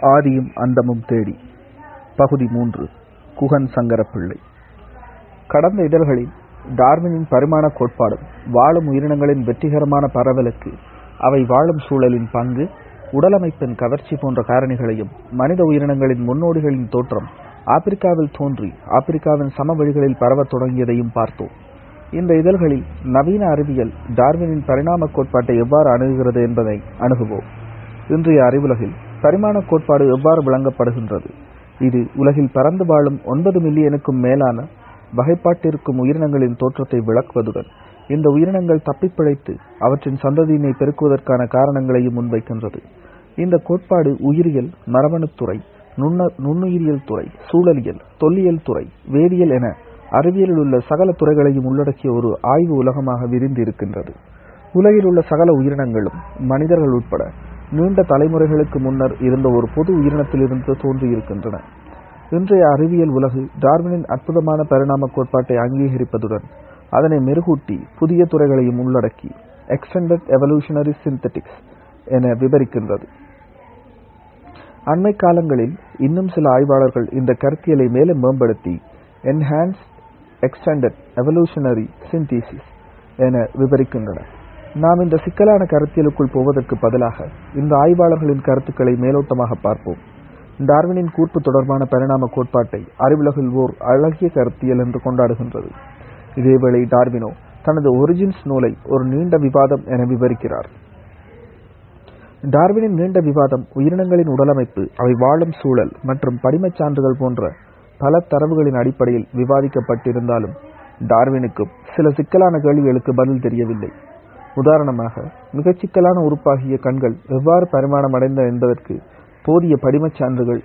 ஆதியும் அந்தமும் தேடி. பகுதி மூன்று குகன் சங்கரப்பிள்ளை. கடந்த இதழ்களில் டார்வினின் பரிமாணக் கோட்பாடும் வாழும் உயிரினங்களின் வெற்றிகரமான பரவலுக்கு அவை வாழும் சூழலின் பங்கு உடலமைப்பின் கவர்ச்சி போன்ற காரணிகளையும் மனித உயிரினங்களின் முன்னோடிகளின் தோற்றம் ஆப்பிரிக்காவில் தோன்றி ஆப்பிரிக்காவின் சமவெளிகளில் பரவத் தொடங்கியதையும் பார்த்தோம். இந்த இதழ்களில் நவீன அறிவியல் டார்வினின் பரிணாமக் கோட்பாட்டை எவ்வாறு அணுகுகிறது என்பதை அணுகுவோம். இன்றைய அறிவுலகில் பரிமாணக் கோட்பாடு எவ்வாறு விளங்கப்படுகின்றது? இது உலகில் பறந்து வாழும் ஒன்பது மில்லியனுக்கும் மேலான வகைப்பாட்டிற்கும் உயிரினங்களின் தோற்றத்தை விளக்குவதுடன் இந்த உயிரினங்கள் தப்பிப்பிழைத்து அவற்றின் சந்ததியினை பெருக்குவதற்கான காரணங்களையும் முன்வைக்கின்றது. இந்த கோட்பாடு உயிரியல் மரபணுத்துறை நுண்ணுயிரியல் துறை சூழலியல் தொல்லியல் துறை வேதியியல் என அறிவியலில் உள்ள சகல துறைகளையும் உள்ளடக்கிய ஒரு ஆய்வு உலகமாக விரிந்து இருக்கின்றது உலகில் உள்ள சகல உயிரினங்களும் மனிதர்கள் உட்பட நீண்ட தலைமுறைகளுக்கு முன்னர் இருந்த ஒரு பொது உயிரினத்திலிருந்து தோன்றியிருக்கின்றன. இன்றைய அறிவியல் உலகு டார்வினின் அற்புதமான பரிணாம கோட்பாட்டை அங்கீகரிப்பதுடன் அதனை மெருகூட்டி புதிய துறைகளையும் உள்ளடக்கி எக்ஸ்டெண்டட் எவல்யூஷனரி சிந்தட்டிக்ஸ் என விவரிக்கின்றது அண்மை காலங்களில் இன்னும் சில ஆய்வாளர்கள் இந்த கருத்தியலை மேலும் மேம்படுத்தி என்ஹான்ஸ் எக்ஸ்டெண்டட் எவல்யூஷனரி சிந்தீசிஸ் என விவரிக்கின்றனர் நாம் இந்த சிக்கலான கருத்தியலுக்குள் போவதற்கு பதிலாக இந்த ஆய்வாளர்களின் கருத்துக்களை மேலோட்டமாக பார்ப்போம். டார்வினின் கூர்ப்பு தொடர்பான பரிணாம கோட்பாட்டை அறிவுலகில் ஓர் அழகிய கருத்தியல் என்று கொண்டாடுகின்றது. இதேவேளை டார்வினோ தனது ஒரிஜின்ஸ் நூலை ஒரு நீண்ட விவாதம் என விவரிக்கிறார். டார்வினின் நீண்ட விவாதம் உயிரினங்களின் உடலமைப்பு அவை வாழும் சூழல் மற்றும் படிமச் சான்றுகள் போன்ற பல தரவுகளின் அடிப்படையில் விவாதிக்கப்பட்டிருந்தாலும் டார்வினுக்கும் சில சிக்கலான கேள்விகளுக்கு பதில் தெரியவில்லை. உதாரணமாக மிகச் சிக்கலான உறுப்பாகிய கண்கள் எவ்வாறு பரிமாணமடைந்த என்பதற்கு போதிய படிமச் சான்றுகள்